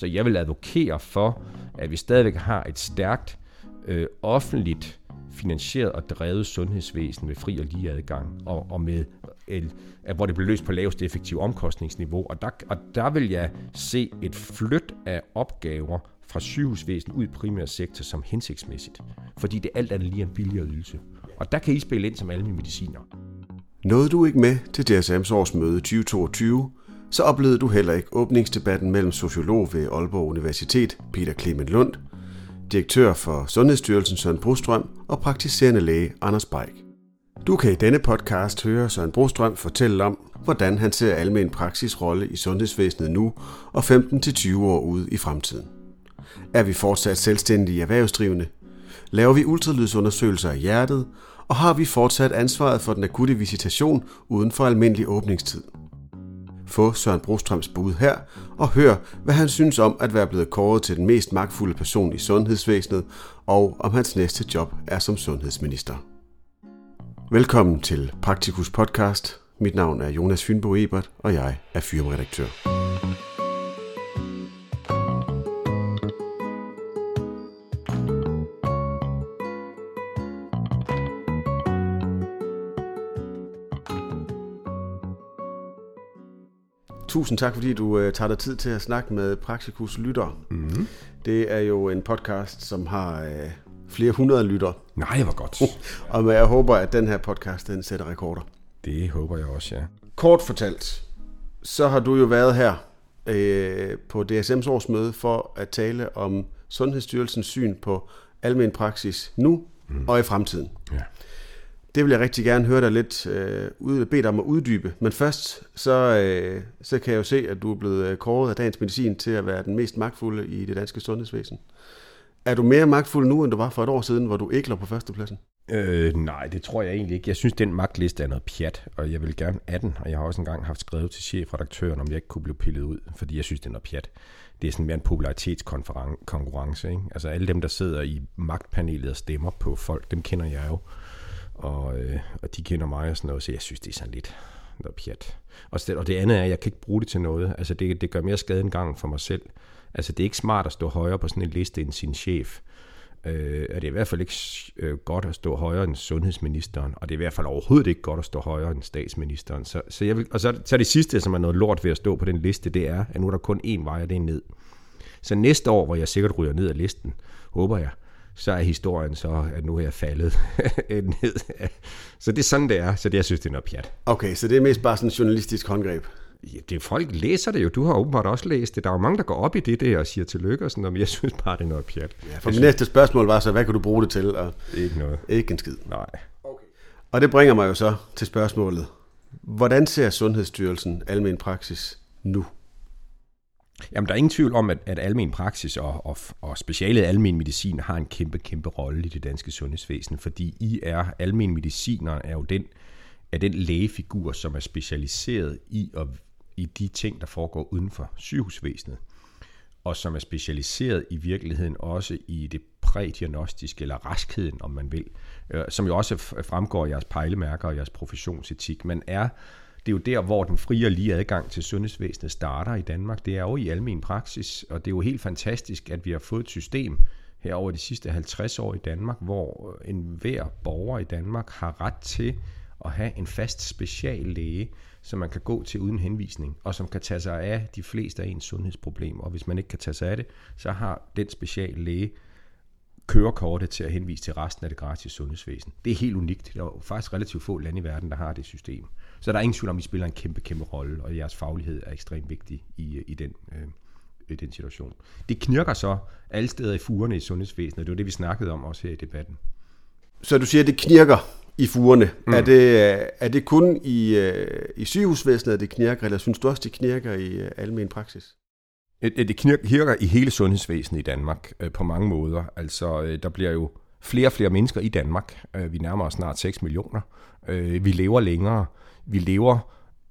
Så jeg vil advokere for, at vi stadigvæk har et stærkt øh, offentligt finansieret og drevet sundhedsvæsen med fri og lige adgang, og, og med el, hvor det bliver løst på lavest effektiv omkostningsniveau. Og der, og der vil jeg se et flyt af opgaver fra sygehusvæsen ud i primær sektor som hensigtsmæssigt. Fordi det alt andet lige er en billigere ydelse. Og der kan I spille ind som almindelige mediciner. Nåede du ikke med til DSM's årsmøde 2022, så oplevede du heller ikke åbningsdebatten mellem sociolog ved Aalborg Universitet, Peter Clement Lund, direktør for Sundhedsstyrelsen Søren Brostrøm og praktiserende læge Anders Beik. Du kan i denne podcast høre Søren Brostrøm fortælle om, hvordan han ser almen praksisrolle i sundhedsvæsenet nu og 15-20 år ude i fremtiden. Er vi fortsat selvstændige erhvervsdrivende? Laver vi ultralydsundersøgelser af hjertet? Og har vi fortsat ansvaret for den akutte visitation uden for almindelig åbningstid? Få Søren Brostrøms bud her og hør, hvad han synes om at være blevet kåret til den mest magtfulde person i sundhedsvæsenet, og om hans næste job er som sundhedsminister. Velkommen til Praktikus Podcast. Mit navn er Jonas Fynbo Ebert, og jeg er firmaredaktør. Tusind tak, fordi du uh, tager dig tid til at snakke med Praxikus Lytter. Mm-hmm. Det er jo en podcast, som har uh, flere hundrede lytter. Nej, hvor godt. Og jeg håber, at den her podcast, den sætter rekorder. Det håber jeg også, ja. Kort fortalt, så har du jo været her uh, på DSM's årsmøde for at tale om Sundhedsstyrelsens syn på almen praksis nu mm. og i fremtiden. Ja. Det vil jeg rigtig gerne høre dig lidt øh, ud, bede dig om at uddybe. Men først, så, øh, så kan jeg jo se, at du er blevet øh, kåret af Dagens Medicin til at være den mest magtfulde i det danske sundhedsvæsen. Er du mere magtfuld nu, end du var for et år siden, hvor du ikke lå på førstepladsen? Øh, nej, det tror jeg egentlig ikke. Jeg synes, den magtliste er noget pjat, og jeg vil gerne af den. Og jeg har også engang haft skrevet til chefredaktøren, om jeg ikke kunne blive pillet ud, fordi jeg synes, det er noget pjat. Det er sådan mere en popularitetskonkurrence. Ikke? Altså alle dem, der sidder i magtpanelet og stemmer på folk, dem kender jeg jo og, øh, og de kender mig og sådan noget, så jeg synes, det er sådan lidt noget pjat. Og det, og det andet er, at jeg kan ikke bruge det til noget. Altså det, det gør mere skade end gang for mig selv. Altså det er ikke smart at stå højere på sådan en liste end sin chef. Øh, og det er i hvert fald ikke øh, godt at stå højere end sundhedsministeren, og det er i hvert fald overhovedet ikke godt at stå højere end statsministeren. Så, så jeg vil, og så, så det sidste, som er noget lort ved at stå på den liste, det er, at nu er der kun én vej, og det er ned. Så næste år, hvor jeg sikkert ryger ned af listen, håber jeg, så er historien så, at nu er jeg faldet ned. Så det er sådan, det er. Så det, jeg synes, det er noget pjat. Okay, så det er mest bare sådan journalistisk håndgreb? Ja, det, folk læser det jo. Du har åbenbart også læst det. Der er jo mange, der går op i det der og siger tillykke og sådan noget, men jeg synes bare, det er noget pjat. Ja, for mit næste spørgsmål var så, hvad kan du bruge det til? Og ikke noget. Ikke en skid. Nej. Okay. Og det bringer mig jo så til spørgsmålet. Hvordan ser Sundhedsstyrelsen almen praksis nu? Jamen, der er ingen tvivl om, at, at almen praksis og, og, og specialet almen medicin har en kæmpe, kæmpe rolle i det danske sundhedsvæsen, fordi I er, almen mediciner er jo den, er den lægefigur, som er specialiseret i, og, i de ting, der foregår uden for sygehusvæsenet, og som er specialiseret i virkeligheden også i det prædiagnostiske, eller raskheden, om man vil, øh, som jo også fremgår i jeres pejlemærker og jeres professionsetik. Man er det er jo der, hvor den frie og lige adgang til sundhedsvæsenet starter i Danmark. Det er jo i almen praksis, og det er jo helt fantastisk, at vi har fået et system her over de sidste 50 år i Danmark, hvor øh, en hver borger i Danmark har ret til at have en fast speciallæge, som man kan gå til uden henvisning, og som kan tage sig af de fleste af ens sundhedsproblemer. Og hvis man ikke kan tage sig af det, så har den speciallæge kørekortet til at henvise til resten af det gratis sundhedsvæsen. Det er helt unikt. Der er faktisk relativt få lande i verden, der har det system. Så der er ingen tvivl om, at I spiller en kæmpe, kæmpe rolle, og jeres faglighed er ekstremt vigtig i, i, den, øh, i den situation. Det knirker så alle steder i fugerne i sundhedsvæsenet, det var det, vi snakkede om også her i debatten. Så du siger, at det knirker i fugerne. Mm. Er, det, er det kun i, øh, i sygehusvæsenet, at det knirker, eller synes du også, det knirker i øh, almen praksis? Det knirker i hele sundhedsvæsenet i Danmark øh, på mange måder. Altså, der bliver jo flere og flere mennesker i Danmark. Vi nærmer os snart 6 millioner. Vi lever længere vi lever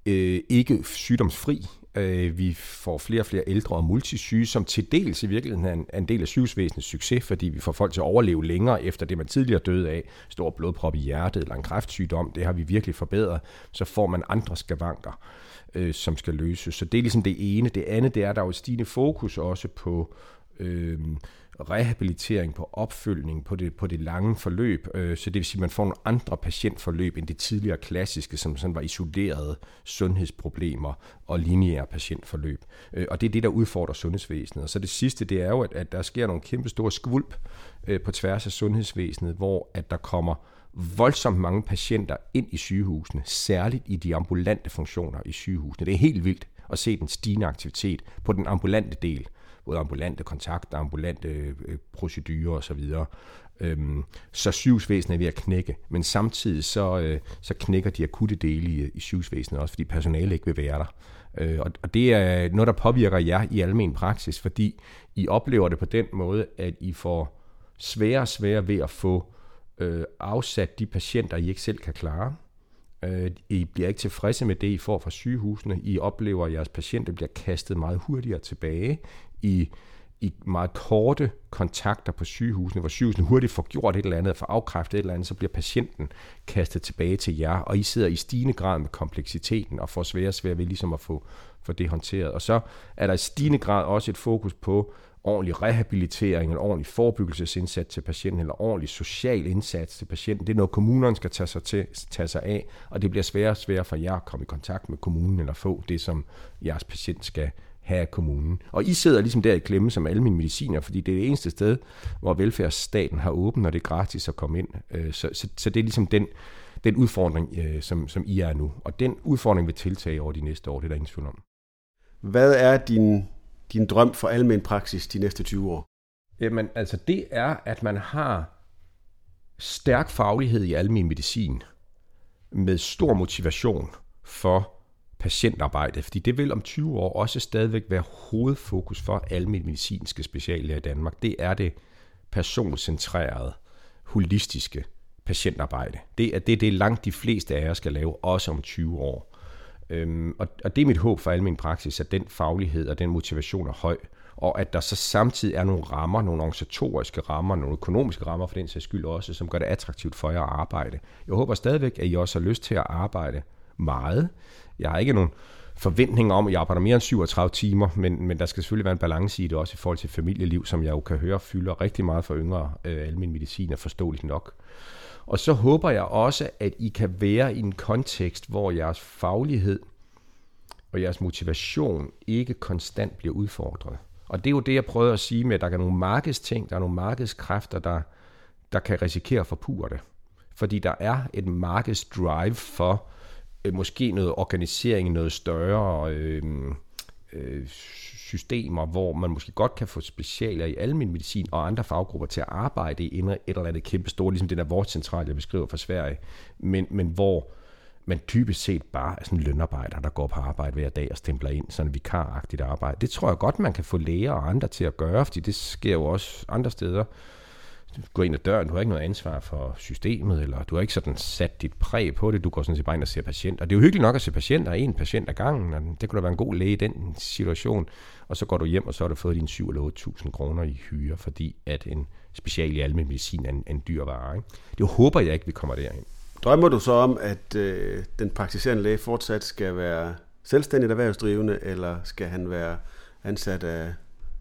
øh, ikke sygdomsfri. Øh, vi får flere og flere ældre og multisyge, som til dels i virkeligheden er en, en del af sygehusvæsenets succes, fordi vi får folk til at overleve længere efter det, man tidligere døde af. Stor blodprop i hjertet eller en kræftsygdom, det har vi virkelig forbedret. Så får man andre skavanker. øh, som skal løses. Så det er ligesom det ene. Det andet, det er, at der er jo et stigende fokus også på øh, rehabilitering, på opfølgning, på det, på det lange forløb. Øh, så det vil sige, at man får nogle andre patientforløb end det tidligere klassiske, som sådan var isolerede sundhedsproblemer og lineære patientforløb. Øh, og det er det, der udfordrer sundhedsvæsenet. Og så det sidste, det er jo, at, at der sker nogle kæmpe store skvulp øh, på tværs af sundhedsvæsenet, hvor at der kommer voldsomt mange patienter ind i sygehusene, særligt i de ambulante funktioner i sygehusene. Det er helt vildt at se den stigende aktivitet på den ambulante del både ambulante kontakter, ambulante øh, procedurer osv. Øhm, så sygehusvæsenet er ved at knække, men samtidig så, øh, så knækker de akutte dele i, i sygehusvæsenet også, fordi personale ikke vil være der. Øh, og, og det er noget, der påvirker jer i almen praksis, fordi I oplever det på den måde, at I får sværere og sværere ved at få øh, afsat de patienter, I ikke selv kan klare. Øh, I bliver ikke tilfredse med det, I får fra sygehusene. I oplever, at jeres patienter bliver kastet meget hurtigere tilbage i, i meget korte kontakter på sygehusene, hvor sygehusene hurtigt får gjort et eller andet, får afkræftet et eller andet, så bliver patienten kastet tilbage til jer, og I sidder i stigende grad med kompleksiteten og får svære svære ved ligesom at få, få det håndteret. Og så er der i stigende grad også et fokus på ordentlig rehabilitering, en ordentlig forebyggelsesindsats til patienten, eller ordentlig social indsats til patienten. Det er noget, kommunerne skal tage sig, til, tage sig af, og det bliver sværere og sværere for jer at komme i kontakt med kommunen, eller få det, som jeres patient skal, have af kommunen. Og I sidder ligesom der i klemme som alle mine mediciner, fordi det er det eneste sted, hvor velfærdsstaten har åbent, og det er gratis at komme ind. Øh, så, så, så det er ligesom den, den udfordring, øh, som, som I er nu. Og den udfordring vil tiltage over de næste år, det er der ingen tvivl om. Hvad er din, din drøm for almen praksis de næste 20 år? Jamen, altså det er, at man har stærk faglighed i almen medicin, med stor motivation for patientarbejde, fordi det vil om 20 år også stadigvæk være hovedfokus for almen medicinske speciallæger i Danmark. Det er det personcentrerede, holistiske patientarbejde. Det er det, det langt de fleste af jer skal lave, også om 20 år. Øhm, og, og det er mit håb for almen praksis, at den faglighed og den motivation er høj, og at der så samtidig er nogle rammer, nogle organisatoriske rammer, nogle økonomiske rammer for den sags skyld også, som gør det attraktivt for jer at arbejde. Jeg håber stadigvæk, at I også har lyst til at arbejde meget. Jeg har ikke nogen forventninger om, at jeg arbejder mere end 37 timer, men, men der skal selvfølgelig være en balance i det også i forhold til familieliv, som jeg jo kan høre fylder rigtig meget for yngre øh, almindelig medicin, er forståeligt nok. Og så håber jeg også, at I kan være i en kontekst, hvor jeres faglighed og jeres motivation ikke konstant bliver udfordret. Og det er jo det, jeg prøver at sige med, at der er nogle markedsting, der er nogle markedskræfter, der, der kan risikere at forpure det. Fordi der er et markedsdrive for, øh, måske noget organisering, noget større øh, øh, systemer, hvor man måske godt kan få specialer i almindelig medicin og andre faggrupper til at arbejde i et eller andet kæmpe store, ligesom den der vortcentral, jeg beskriver fra Sverige, men, men hvor man typisk set bare er sådan en lønarbejder, der går på arbejde hver dag og stempler ind, sådan vikaragtigt arbejde. Det tror jeg godt, man kan få læger og andre til at gøre, fordi det sker jo også andre steder du går ind ad døren, du har ikke noget ansvar for systemet, eller du har ikke sådan sat dit præg på det, du går sådan set bare ind og ser patienter. Og det er jo hyggeligt nok at se patienter, en patient ad gangen, og det kunne da være en god læge i den situation, og så går du hjem, og så har du fået dine 7 eller 8.000 kroner i hyre, fordi at en special i almindelig medicin er en, en dyr vare. Ikke? Det håber jeg ikke, vi kommer derhen. Drømmer du så om, at øh, den praktiserende læge fortsat skal være selvstændigt erhvervsdrivende, eller skal han være ansat af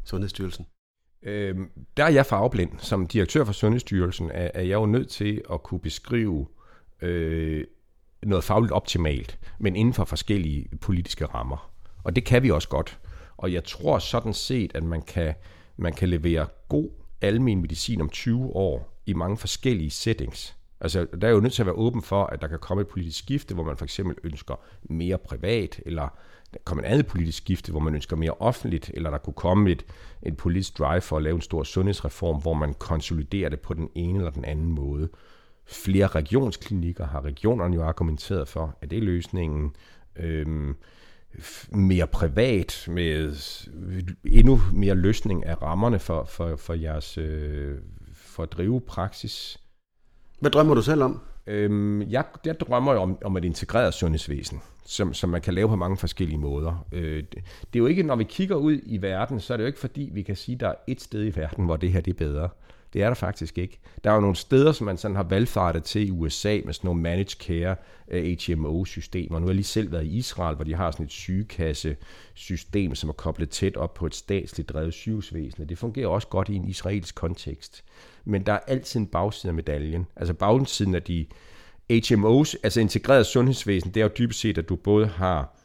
Sundhedsstyrelsen? Øh, der er jeg farveblind. Som direktør for Sundhedsstyrelsen er, er jeg jo nødt til at kunne beskrive øh, noget fagligt optimalt, men inden for forskellige politiske rammer. Og det kan vi også godt. Og jeg tror sådan set, at man kan, man kan levere god almen medicin om 20 år i mange forskellige settings. Altså, der er jo nødt til at være åben for, at der kan komme et politisk skifte, hvor man for eksempel ønsker mere privat, eller der kommer et andet politisk skifte, hvor man ønsker mere offentligt, eller der kunne komme et, et politisk drive for at lave en stor sundhedsreform, hvor man konsoliderer det på den ene eller den anden måde. Flere regionsklinikker har regionerne jo argumenteret for, at det er løsningen. Øhm, mere privat, med endnu mere løsning af rammerne for, for, for jeres øh, for at drive praksis. Hvad drømmer du selv om? Øhm, jeg, jeg drømmer jo om, om et integreret sundhedsvæsen, som, som man kan lave på mange forskellige måder. Øh, det, det er jo ikke, når vi kigger ud i verden, så er det jo ikke fordi, vi kan sige, at der er et sted i verden, hvor det her det er bedre. Det er der faktisk ikke. Der er jo nogle steder, som man sådan har valgfartet til i USA med sådan nogle managed care øh, HMO-systemer. Nu har jeg lige selv været i Israel, hvor de har sådan et sygekasse-system, som er koblet tæt op på et statsligt drevet sygehusvæsen. Det fungerer også godt i en israelsk kontekst. Men der er altid en bagside af medaljen. Altså bagsiden af de HMO's, altså integreret sundhedsvæsen, det er jo dybest set, at du både har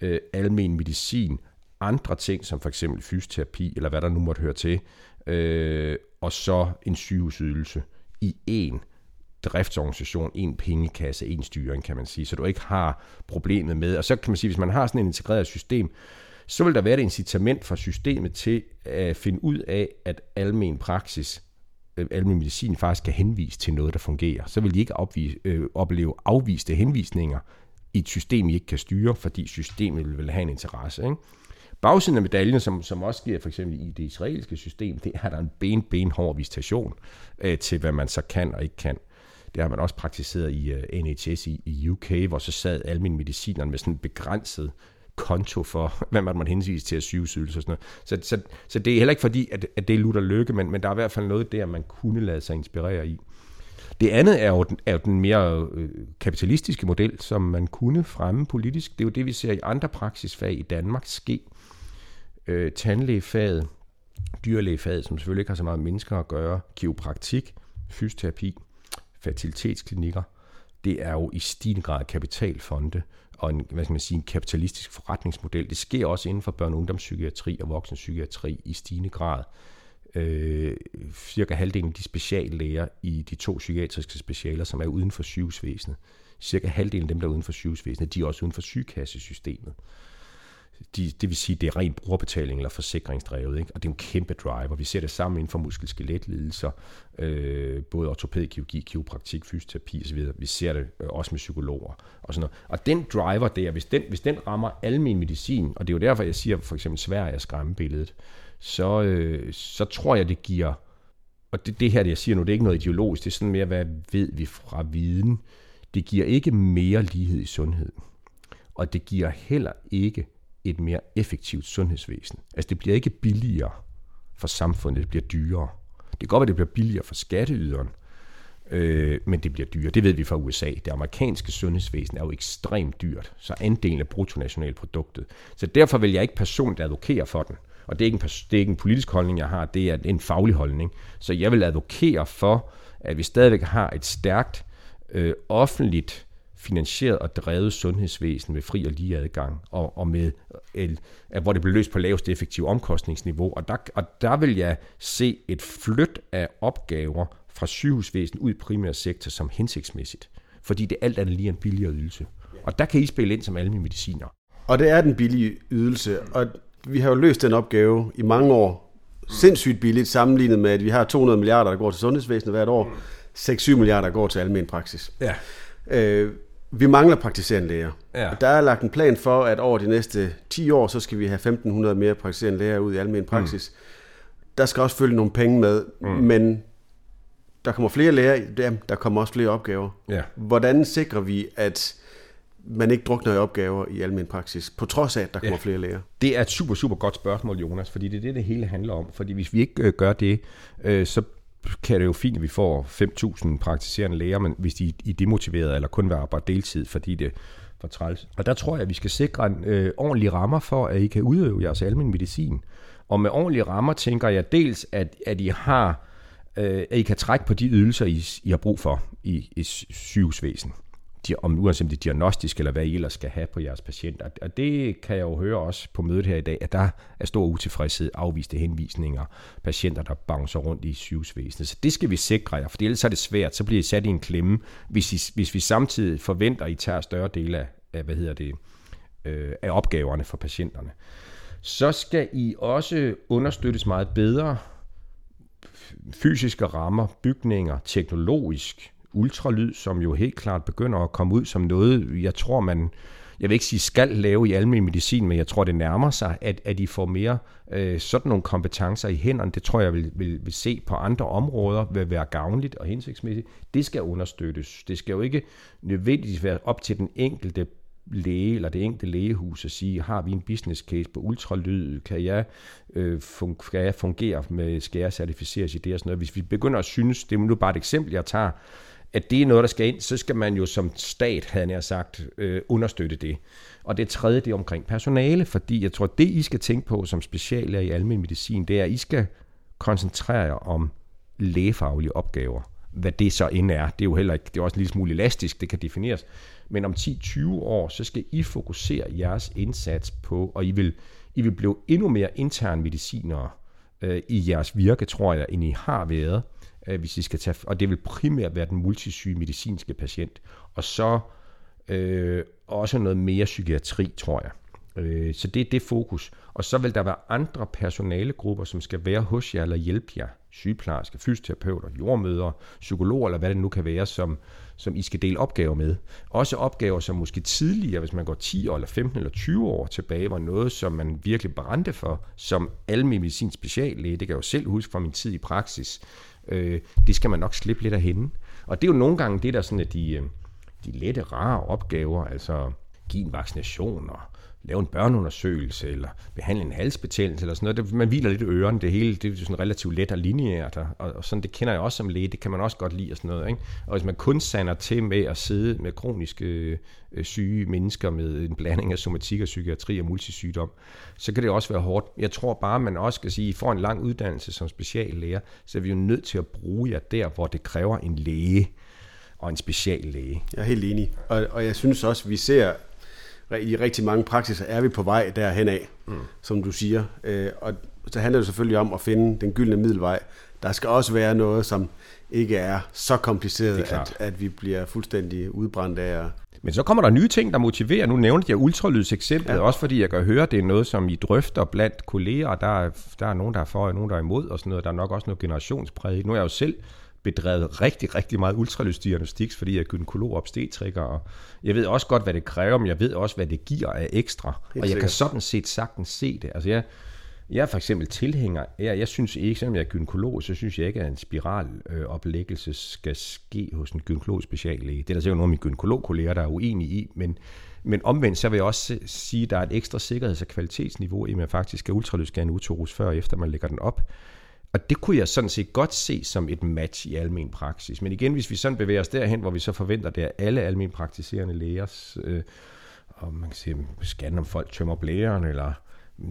øh, almen medicin, andre ting, som for eksempel fysioterapi, eller hvad der nu måtte høre til, øh, og så en sygehusydelse i én driftsorganisation, en pengekasse, en styring, kan man sige, så du ikke har problemet med. Og så kan man sige, hvis man har sådan et integreret system, så vil der være et incitament for systemet til at finde ud af, at almen praksis, øh, almen medicin faktisk kan henvise til noget, der fungerer. Så vil de ikke opvise, øh, opleve afviste henvisninger i et system, I ikke kan styre, fordi systemet vil have en interesse. Ikke? Bagsiden af medaljen, som, som også sker for eksempel i det israelske system, det er der en ben, ben hård visitation øh, til, hvad man så kan og ikke kan. Det har man også praktiseret i øh, NHS i, i UK, hvor så sad almindelige medicinerne med sådan en begrænset konto for, hvad man må henvise til at sygehusydelse og sådan noget. Så, så, så det er heller ikke fordi, at, at det er lutter lykke, men, men der er i hvert fald noget der, man kunne lade sig inspirere i. Det andet er jo, den, er jo den mere øh, kapitalistiske model, som man kunne fremme politisk. Det er jo det, vi ser i andre praksisfag i Danmark ske øh, tandlægefaget, dyrlægefaget, som selvfølgelig ikke har så meget med mennesker at gøre, kiropraktik, fysioterapi, fertilitetsklinikker, det er jo i stigende grad kapitalfonde og en, hvad skal man sige, en kapitalistisk forretningsmodel. Det sker også inden for børne- og ungdomspsykiatri og voksenpsykiatri i stigende grad. Øh, cirka halvdelen af de speciallæger i de to psykiatriske specialer, som er uden for sygehusvæsenet, cirka halvdelen af dem, der er uden for sygehusvæsenet, de er også uden for sygekassesystemet de, det vil sige, det er ren brugerbetaling eller forsikringsdrevet, ikke? og det er en kæmpe driver. Vi ser det sammen inden for muskel-skeletlidelser, øh, både ortopædkirurgi, kiropraktik, fysioterapi osv. Vi ser det øh, også med psykologer og sådan noget. Og den driver der, hvis den, hvis den rammer almen medicin, og det er jo derfor, jeg siger for eksempel Sverige er skræmmebilledet, så, øh, så tror jeg, det giver, og det, det her, det jeg siger nu, det er ikke noget ideologisk, det er sådan mere, hvad ved vi fra viden. Det giver ikke mere lighed i sundhed. Og det giver heller ikke et mere effektivt sundhedsvæsen. Altså det bliver ikke billigere for samfundet, det bliver dyrere. Det kan godt være, det bliver billigere for skatteyderen, øh, men det bliver dyrere. Det ved vi fra USA. Det amerikanske sundhedsvæsen er jo ekstremt dyrt, så andelen af bruttonationalproduktet. Så derfor vil jeg ikke personligt advokere for den. Og det er, ikke en, det er ikke en politisk holdning, jeg har, det er en faglig holdning. Så jeg vil advokere for, at vi stadigvæk har et stærkt øh, offentligt finansieret og drevet sundhedsvæsen med fri og lige adgang, og, og med, el, hvor det bliver løst på lavest effektiv omkostningsniveau. Og der, og der vil jeg se et flyt af opgaver fra sygehusvæsen ud i primær sektor som hensigtsmæssigt. Fordi det alt andet lige en billigere ydelse. Og der kan I spille ind som alle mediciner. Og det er den billige ydelse, og vi har jo løst den opgave i mange år sindssygt billigt, sammenlignet med, at vi har 200 milliarder, der går til sundhedsvæsenet hvert år, 6-7 milliarder, der går til almen praksis. Ja. Øh, vi mangler praktiserende læger. Ja. Der er lagt en plan for, at over de næste 10 år, så skal vi have 1.500 mere praktiserende læger ud i almen praksis. Mm. Der skal også følge nogle penge med, mm. men der kommer flere læger, ja, der kommer også flere opgaver. Ja. Hvordan sikrer vi, at man ikke drukner i opgaver i almen praksis, på trods af, at der kommer ja. flere læger? Det er et super, super godt spørgsmål, Jonas, fordi det er det, det hele handler om. Fordi hvis vi ikke øh, gør det, øh, så kan det jo fint, at vi får 5.000 praktiserende læger, men hvis de er demotiverede eller kun vil arbejde deltid, fordi det for træls. Og der tror jeg, at vi skal sikre en øh, ordentlig rammer for, at I kan udøve jeres almen medicin. Og med ordentlige rammer tænker jeg dels, at, at I har øh, at I kan trække på de ydelser, I, I har brug for i, i sygehusvæsenet om uanset om det er diagnostisk eller hvad I ellers skal have på jeres patienter. Og det kan jeg jo høre også på mødet her i dag, at der er stor utilfredshed, afviste henvisninger, patienter, der bouncer rundt i sygehusvæsenet. Så det skal vi sikre jer, for ellers er det svært. Så bliver I sat i en klemme, hvis, I, hvis vi samtidig forventer, at I tager større del af, af hvad hedder det, øh, af opgaverne for patienterne. Så skal I også understøttes meget bedre fysiske rammer, bygninger, teknologisk, ultralyd, som jo helt klart begynder at komme ud som noget, jeg tror, man, jeg vil ikke sige skal lave i almindelig medicin, men jeg tror, det nærmer sig, at, at I får mere øh, sådan nogle kompetencer i hænderne. Det tror jeg vil, vil, vil se på andre områder, vil være gavnligt og hensigtsmæssigt. Det skal understøttes. Det skal jo ikke nødvendigvis være op til den enkelte læge eller det enkelte lægehus at sige, har vi en business case på ultralyd, kan jeg, øh, fun- kan jeg fungere med, skal jeg certificeres i det og sådan noget. Hvis vi begynder at synes, det er nu bare et eksempel, jeg tager, at det er noget, der skal ind, så skal man jo som stat, havde jeg sagt, øh, understøtte det. Og det tredje, det er omkring personale, fordi jeg tror, det I skal tænke på som speciallæger i almen medicin, det er, at I skal koncentrere jer om lægefaglige opgaver. Hvad det så end er, det er jo heller ikke, det er også en lille smule elastisk, det kan defineres. Men om 10-20 år, så skal I fokusere jeres indsats på, og I vil, I vil blive endnu mere intern medicinere øh, i jeres virke, tror jeg, end I har været, øh, hvis de skal tage, og det vil primært være den multisyge medicinske patient. Og så øh, også noget mere psykiatri, tror jeg. Øh, så det er det fokus. Og så vil der være andre personalegrupper, som skal være hos jer eller hjælpe jer. Sygeplejersker, fysioterapeuter, jordmøder, psykologer eller hvad det nu kan være, som, som I skal dele opgaver med. Også opgaver, som måske tidligere, hvis man går 10 år, eller 15 eller 20 år tilbage, var noget, som man virkelig brændte for, som almindelig medicinsk speciallæge. Det kan jeg jo selv huske fra min tid i praksis. Øh, det skal man nok slippe lidt af hende. Og det er jo nogle gange det, der sådan, at de, øh, de lette, rare opgaver, altså give en vaccination og lave en børneundersøgelse, eller behandle en halsbetændelse, eller sådan noget. Det, man hviler lidt ørerne, det hele, det er sådan relativt let og lineært, og, og sådan, det kender jeg også som læge, det kan man også godt lide og sådan noget. Ikke? Og hvis man kun sander til med at sidde med kroniske øh, syge mennesker med en blanding af somatik og psykiatri og multisygdom, så kan det også være hårdt. Jeg tror bare, man også skal sige, at I får en lang uddannelse som speciallæger, så er vi jo nødt til at bruge jer der, hvor det kræver en læge og en speciallæge. Jeg er helt enig. Og, og jeg synes også, vi ser i rigtig mange praksiser, er vi på vej derhen af, mm. som du siger. Øh, og så handler det selvfølgelig om at finde den gyldne middelvej. Der skal også være noget, som ikke er så kompliceret, er at, at vi bliver fuldstændig udbrændt af men så kommer der nye ting, der motiverer. Nu nævnte jeg ultralyds eksemplet, ja. også fordi jeg kan høre, det er noget, som I drøfter blandt kolleger. Der er, der er nogen, der er for, og nogen, der er imod, og sådan noget. Der er nok også noget generationspræget. Nu er jeg jo selv bedrevet rigtig, rigtig meget ultralysdiagnostik, fordi jeg er gynekolog og obstetriker, og jeg ved også godt, hvad det kræver, men jeg ved også, hvad det giver af ekstra, Helt og jeg kan sådan set sagtens se det. Altså jeg, jeg er for eksempel tilhænger, jeg, jeg synes ikke, selvom jeg er gynekolog, så synes jeg ikke, at en spiraloplæggelse skal ske hos en gynekologisk speciallæge. Det er der sikkert nogle af mine gynekologkolleger, der er uenige i, men, men omvendt så vil jeg også sige, at der er et ekstra sikkerheds- og kvalitetsniveau i, at man faktisk skal ultralyscanne uterus før og efter man lægger den op. Og det kunne jeg sådan set godt se som et match i almen praksis. Men igen, hvis vi sådan bevæger os derhen, hvor vi så forventer, det er alle almen praktiserende lægers, øh, og man kan sige, scanne om folk tømmer blæren, eller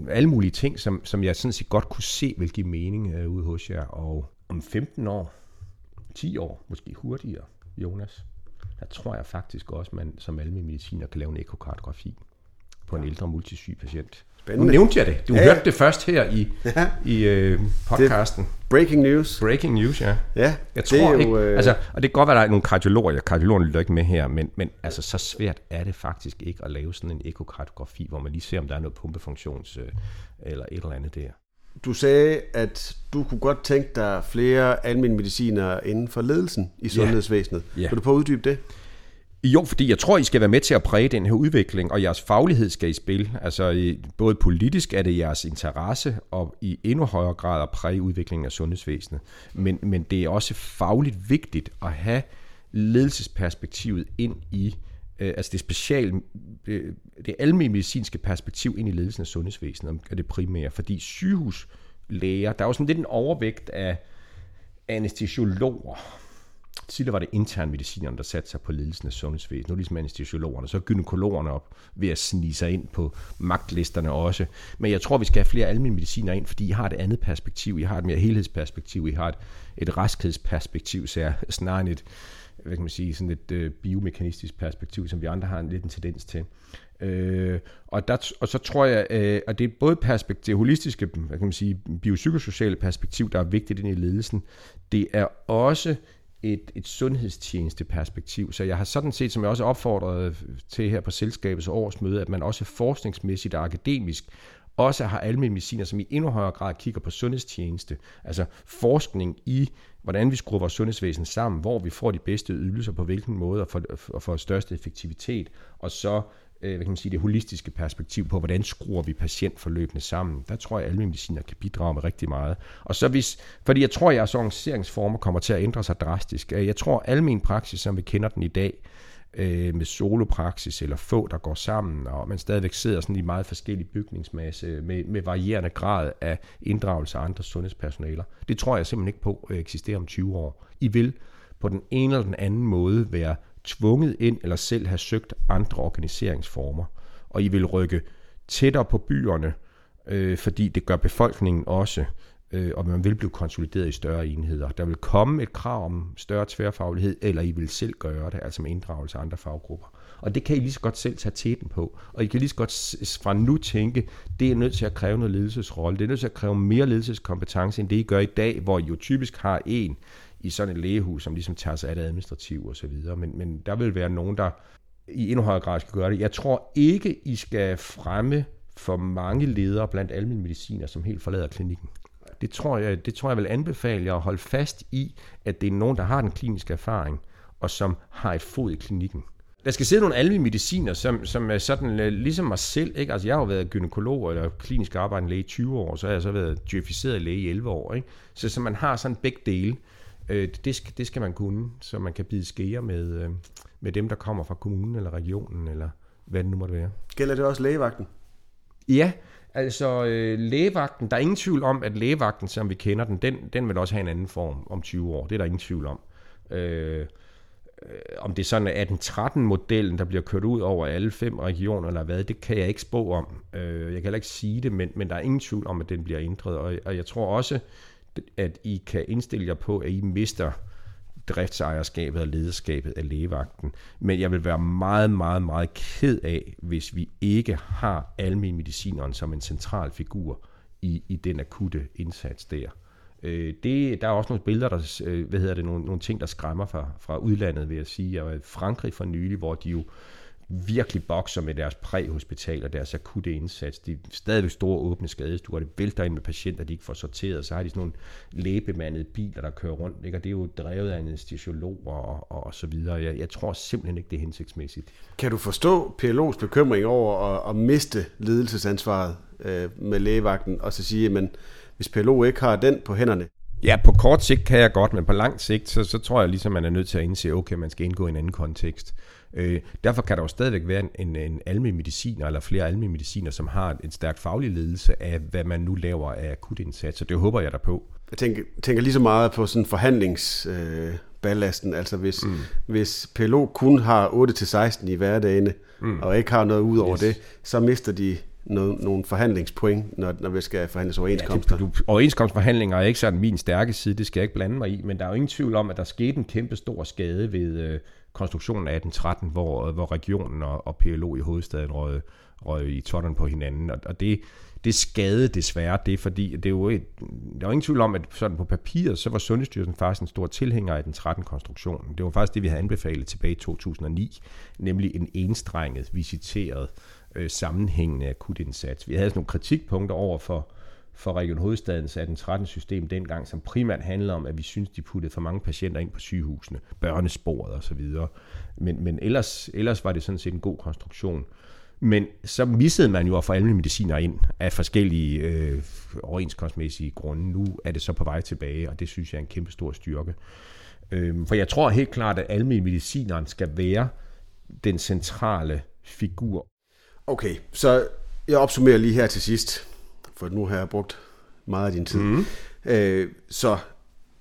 alle mulige ting, som, som jeg sådan set godt kunne se vil give mening øh, ude hos jer. Og om 15 år, 10 år, måske hurtigere, Jonas, der tror jeg faktisk også, man som almen mediciner kan lave en ekokardiografi på en ældre multisyg patient. Spændende. Nu nævnte jeg det. Du ja, hørte det først her i, ja. i øh, podcasten. Det breaking news. Breaking news, ja. Ja, jeg tror det er ikke, jo, øh... altså, og det kan godt være, at der er nogle kardiologer, kardiologerne lytter ikke med her, men, men altså, så svært er det faktisk ikke at lave sådan en ekokardiografi, hvor man lige ser, om der er noget pumpefunktions øh, eller et eller andet der. Du sagde, at du kunne godt tænke dig flere almindelige mediciner inden for ledelsen i sundhedsvæsenet. Ja. Ja. Vil du på at uddybe det? Jo, fordi jeg tror, I skal være med til at præge den her udvikling, og jeres faglighed skal i spil. Altså både politisk er det jeres interesse, og i endnu højere grad at præge udviklingen af sundhedsvæsenet. Men, men det er også fagligt vigtigt at have ledelsesperspektivet ind i, øh, altså det special, øh, det almindelige medicinske perspektiv ind i ledelsen af sundhedsvæsenet er det primære, fordi sygehuslæger, der er jo sådan lidt en overvægt af anestesiologer, Tidligere var det internmedicinerne, der satte sig på ledelsen af sundhedsvæsenet. Nu er ligesom anestesiologerne, så er gynekologerne op ved at snige sig ind på magtlisterne også. Men jeg tror, vi skal have flere almindelige mediciner ind, fordi I har et andet perspektiv. I har et mere helhedsperspektiv. I har et, et raskhedsperspektiv, så er snarere et, hvad kan man sige, sådan et øh, biomekanistisk perspektiv, som vi andre har en lidt en tendens til. Øh, og, der, og så tror jeg, øh, at det er både perspektiv, det holistiske, hvad kan man sige, biopsykosociale perspektiv, der er vigtigt ind i ledelsen. Det er også et, et sundhedstjenesteperspektiv. Så jeg har sådan set, som jeg også opfordrede til her på selskabets årsmøde, at man også forskningsmæssigt og akademisk også har almindelige mediciner, som i endnu højere grad kigger på sundhedstjeneste. Altså forskning i, hvordan vi skruer vores sundhedsvæsen sammen, hvor vi får de bedste ydelser, på hvilken måde og for, og for største effektivitet, og så Øh, hvad kan man sige, det holistiske perspektiv på, hvordan skruer vi patientforløbene sammen. Der tror jeg, at alle mediciner kan bidrage med rigtig meget. Og så hvis, fordi jeg tror, at jeres organiseringsformer kommer til at ændre sig drastisk. Øh, jeg tror, at almen praksis, som vi kender den i dag, øh, med solopraksis eller få, der går sammen, og man stadigvæk sidder sådan i meget forskellige bygningsmasse med, med varierende grad af inddragelse af andre sundhedspersonaler. Det tror jeg simpelthen ikke på øh, eksisterer om 20 år. I vil på den ene eller den anden måde være tvunget ind eller selv have søgt andre organiseringsformer. Og I vil rykke tættere på byerne, øh, fordi det gør befolkningen også, øh, og man vil blive konsolideret i større enheder. Der vil komme et krav om større tværfaglighed, eller I vil selv gøre det, altså med inddragelse af andre faggrupper. Og det kan I lige så godt selv tage teten på. Og I kan lige så godt fra nu tænke, det er nødt til at kræve noget ledelsesrolle. Det er nødt til at kræve mere ledelseskompetence, end det I gør i dag, hvor I jo typisk har en i sådan et lægehus, som ligesom tager sig af det administrative osv. Men, men der vil være nogen, der i endnu højere grad skal gøre det. Jeg tror ikke, I skal fremme for mange ledere blandt almindelige mediciner, som helt forlader klinikken. Det tror, jeg, det tror jeg vil anbefale jer at holde fast i, at det er nogen, der har den kliniske erfaring, og som har et fod i klinikken. Der skal sidde nogle almindelige mediciner, som, som er sådan øh, ligesom mig selv. Ikke? Altså, jeg har jo været gynekolog eller øh, klinisk arbejdende læge i 20 år, så har jeg så været djøfificeret læge i 11 år. Ikke? Så, så man har sådan begge dele. Øh, det, skal, det skal man kunne, så man kan bide skære med, øh, med dem, der kommer fra kommunen eller regionen, eller hvad det nu måtte være. Gælder det også lægevagten? Ja, altså øh, lægevagten, der er ingen tvivl om, at lægevagten, som vi kender den, den, den vil også have en anden form om 20 år. Det er der ingen tvivl om. Øh, om det er sådan 1813-modellen, der bliver kørt ud over alle fem regioner eller hvad, det kan jeg ikke spå om. Øh, jeg kan heller ikke sige det, men, men der er ingen tvivl om, at den bliver ændret. Og, og jeg tror også, at I kan indstille jer på, at I mister driftsejerskabet og lederskabet af lægevagten. Men jeg vil være meget, meget, meget ked af, hvis vi ikke har almen medicineren som en central figur i, i den akutte indsats der. Øh, det, der er også nogle billeder, der, øh, hvad hedder det, nogle, nogle ting, der skræmmer fra, fra udlandet, vil jeg sige. Jeg var i Frankrig for nylig, hvor de jo virkelig bokser med deres præhospital og deres akutte indsats. De er stadigvæk store åbne skadestuer, det vælter ind med patienter, de ikke får sorteret. Så har de sådan nogle lægebemandede biler, der kører rundt, ikke? og det er jo drevet af anestesiologer og, og, og så videre. Jeg, jeg tror simpelthen ikke, det er hensigtsmæssigt. Kan du forstå PLO's bekymring over at, at miste ledelsesansvaret øh, med lægevagten, og så sige, at hvis PLO ikke har den på hænderne, Ja, på kort sigt kan jeg godt, men på lang sigt, så, så tror jeg ligesom, man er nødt til at indse, okay, man skal indgå i en anden kontekst. Øh, derfor kan der jo stadigvæk være en, en almindelig mediciner, eller flere almindelige mediciner, som har en stærk faglig ledelse af, hvad man nu laver af akutindsatser. Det håber jeg der på. Jeg tænker, tænker lige så meget på sådan forhandlingsballasten. Øh, altså hvis, mm. hvis PLO kun har 8-16 i hverdagene, mm. og ikke har noget ud over yes. det, så mister de noget, nogle forhandlingspoint, når, når vi skal forhandles overenskomster. Ja, det, overenskomstforhandlinger er ikke sådan min stærke side, det skal jeg ikke blande mig i, men der er jo ingen tvivl om, at der skete en kæmpe stor skade ved øh, konstruktionen af 1813, hvor, hvor regionen og, og PLO i hovedstaden røg, røg i totterne på hinanden, og, og det, det skade desværre det, fordi det er jo et, der er ingen tvivl om, at sådan på papiret, så var Sundhedsstyrelsen faktisk en stor tilhænger af den 13 konstruktionen. Det var faktisk det, vi havde anbefalet tilbage i 2009, nemlig en enstrenget, visiteret øh, sammenhængende akutindsats. Vi havde sådan nogle kritikpunkter over for, for Region Hovedstadens 1813 system dengang, som primært handlede om, at vi synes, de puttede for mange patienter ind på sygehusene, børnesporet osv. Men, men ellers, ellers var det sådan set en god konstruktion. Men så missede man jo at få almindelige mediciner ind af forskellige øh, overenskomstmæssige grunde. Nu er det så på vej tilbage, og det synes jeg er en kæmpe stor styrke. Øh, for jeg tror helt klart, at almindelige medicineren skal være den centrale figur Okay, så jeg opsummerer lige her til sidst, for nu har jeg brugt meget af din tid. Mm. Øh, så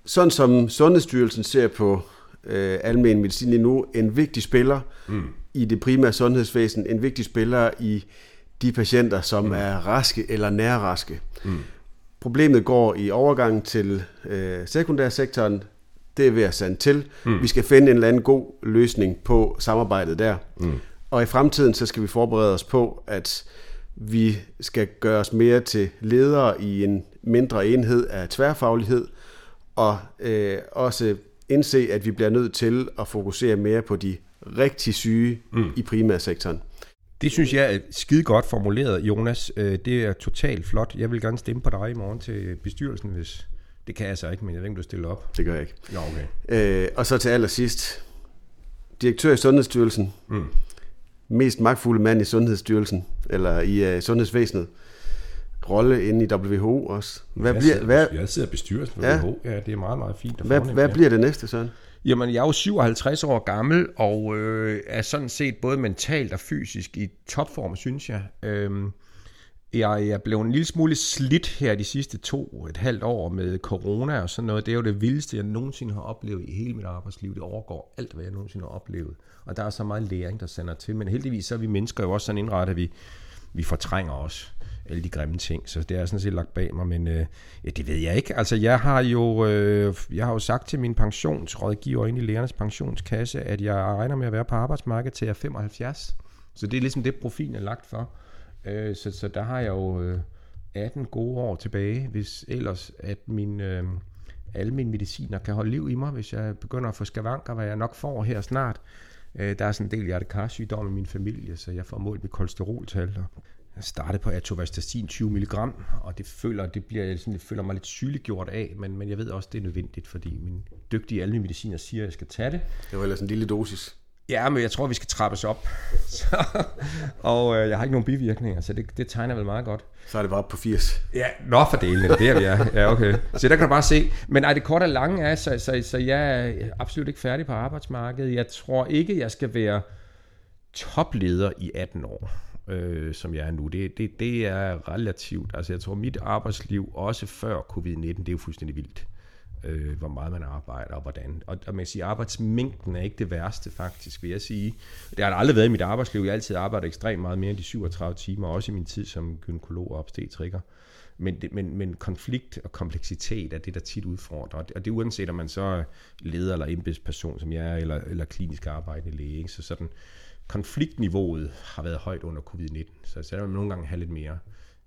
sådan som Sundhedsstyrelsen ser på øh, almen medicin lige nu, en vigtig spiller mm. i det primære sundhedsvæsen, en vigtig spiller i de patienter, som mm. er raske eller nærraske. Mm. Problemet går i overgangen til øh, sekundærsektoren. Det er ved at sande til. Mm. Vi skal finde en eller anden god løsning på samarbejdet der. Mm. Og i fremtiden, så skal vi forberede os på, at vi skal gøre os mere til ledere i en mindre enhed af tværfaglighed, og øh, også indse, at vi bliver nødt til at fokusere mere på de rigtig syge mm. i primærsektoren. Det synes jeg er skide godt formuleret, Jonas. Øh, det er totalt flot. Jeg vil gerne stemme på dig i morgen til bestyrelsen, hvis det kan jeg så ikke, men jeg ved ikke, du stiller op. Det gør jeg ikke. Nå, okay. Øh, og så til allersidst, direktør i Sundhedsstyrelsen. Mm mest magtfulde mand i Sundhedsstyrelsen, eller i uh, Sundhedsvæsenet, rolle inde i WHO også. Hvad jeg, bliver, sidder, hvad, jeg sidder i bestyrelsen for ja. WHO, ja, det er meget, meget fint. Hvad, hvad ja. bliver det næste, Søren? Jamen, jeg er jo 57 år gammel, og øh, er sådan set både mentalt og fysisk i topform, synes jeg. Øh, jeg er blevet en lille smule slidt her de sidste to et halvt år med corona og sådan noget. Det er jo det vildeste, jeg nogensinde har oplevet i hele mit arbejdsliv. Det overgår alt, hvad jeg nogensinde har oplevet. Og der er så meget læring, der sender til. Men heldigvis så er vi mennesker jo også sådan indrettet, at vi, vi fortrænger os alle de grimme ting. Så det er sådan set lagt bag mig, men øh, ja, det ved jeg ikke. Altså, jeg har jo, øh, jeg har jo sagt til min pensionsrådgiver inde i Lærernes Pensionskasse, at jeg regner med at være på arbejdsmarkedet til jeg er 75. Så det er ligesom det, profilen er lagt for. Øh, så, så der har jeg jo øh, 18 gode år tilbage, hvis ellers at min, øh, alle mine mediciner kan holde liv i mig, hvis jeg begynder at få skavanker, hvad jeg nok får her snart. Øh, der er sådan en del hjertekarsygdom i min familie, så jeg får målt mit kolesteroltal. Jeg startede på atovastatin 20 mg, og det føler, det bliver, sådan, det føler mig lidt sygeliggjort af, men, men jeg ved også, det er nødvendigt, fordi min dygtige almindelige mediciner siger, at jeg skal tage det. Det var ellers en lille dosis. Ja, men jeg tror, vi skal trappes op. Så, og øh, jeg har ikke nogen bivirkninger, så det, det tegner vel meget godt. Så er det bare op på 80. Ja, nå for delen, det er vi er. Ja, okay. Så der kan du bare se. Men ej, det korte og lange er, så, så, så jeg er absolut ikke færdig på arbejdsmarkedet. Jeg tror ikke, jeg skal være topleder i 18 år, øh, som jeg er nu. Det, det, det er relativt. Altså jeg tror, mit arbejdsliv, også før covid-19, det er jo fuldstændig vildt øh, hvor meget man arbejder og hvordan. Og, og man siger, arbejdsmængden er ikke det værste faktisk, vil jeg sige. Det har aldrig været i mit arbejdsliv. Jeg har altid arbejdet ekstremt meget mere end de 37 timer, også i min tid som gynekolog og obstetriker. Men, det, men, men konflikt og kompleksitet er det, der tit udfordrer. Og det, og det uanset om man så er leder eller embedsperson, som jeg er, eller, eller klinisk arbejdende læge. Ikke? Så sådan, konfliktniveauet har været højt under covid-19, så, så der man nogle gange have lidt mere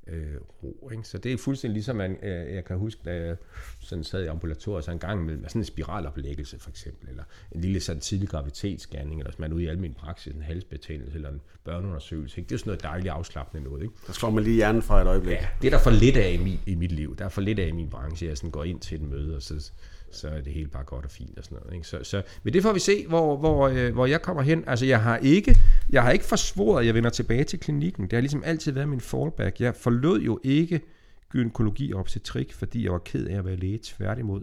øh, ro. Ikke? Så det er fuldstændig ligesom, man, øh, jeg kan huske, da jeg sådan sad i ambulatoriet, så en gang med sådan en spiraloplæggelse for eksempel, eller en lille sådan tidlig gravitetsscanning, eller hvis man er ude i almindelig praksis, en halsbetændelse eller en børneundersøgelse. Ikke? Det er sådan noget dejligt afslappende noget. Ikke? Der slår man lige hjernen fra et øjeblik. Ja, det er der for lidt af i mit, i mit liv. Der er for lidt af i min branche. Jeg sådan går ind til et møde, og så så er det helt bare godt og fint og sådan noget. Ikke? Så, så, men det får vi se, hvor, hvor, øh, hvor jeg kommer hen. Altså, jeg har ikke, jeg har ikke forsvoret, at jeg vender tilbage til klinikken. Det har ligesom altid været min fallback. Jeg forlod jo ikke gynækologi og obstetrik, fordi jeg var ked af at være læge tværtimod.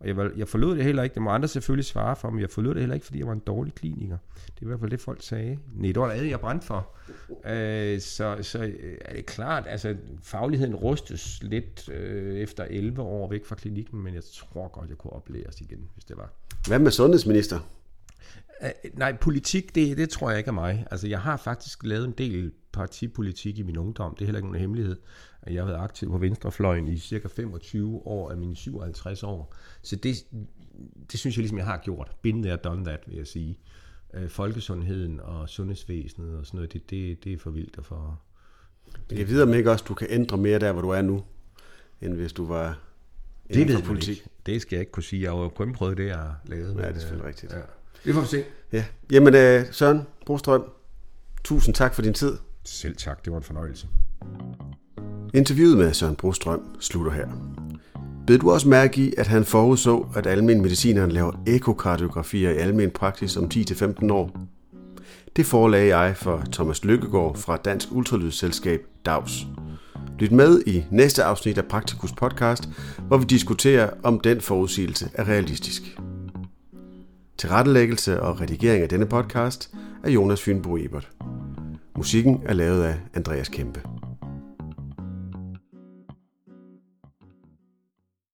Og jeg, jeg forlod det heller ikke, det må andre selvfølgelig svare for, men jeg forlod det heller ikke, fordi jeg var en dårlig kliniker. Det er i hvert fald det, folk sagde. Nej, det var det jeg brændte for. Øh, så, så øh, er det klart, altså fagligheden rustes lidt øh, efter 11 år væk fra klinikken, men jeg tror godt, jeg kunne oplæres igen, hvis det var. Hvad med sundhedsminister? Uh, nej, politik, det, det tror jeg ikke er mig. Altså, jeg har faktisk lavet en del partipolitik i min ungdom. Det er heller ikke nogen hemmelighed. Jeg har været aktiv på Venstrefløjen i cirka 25 år af mine 57 år. Så det, det synes jeg ligesom, jeg har gjort. Been there, done that, vil jeg sige. Øh, folkesundheden og sundhedsvæsenet og sådan noget, det, det, det er for vildt og for... Det kan videre med ikke også, du kan ændre mere der, hvor du er nu, end hvis du var det ved politik. Ikke. Det skal jeg ikke kunne sige. Jeg har jo kun prøvet det, jeg har lavet. Ja, det er selvfølgelig rigtigt. Ja. Det får vi se. Ja. Jamen, øh, Søren Brostrøm, tusind tak for din tid. Selv tak, det var en fornøjelse. Interviewet med Søren Brostrøm slutter her. Bed du også mærke i, at han forudså, at almen medicineren laver ekokardiografier i almen praksis om 10-15 år? Det forelagde jeg for Thomas Lykkegaard fra Dansk Ultralydsselskab DAVS. Lyt med i næste afsnit af Praktikus podcast, hvor vi diskuterer, om den forudsigelse er realistisk. Tilrettelæggelse og redigering af denne podcast er Jonas Fynbo Ebert. Musikken er lavet af Andreas Kæmpe.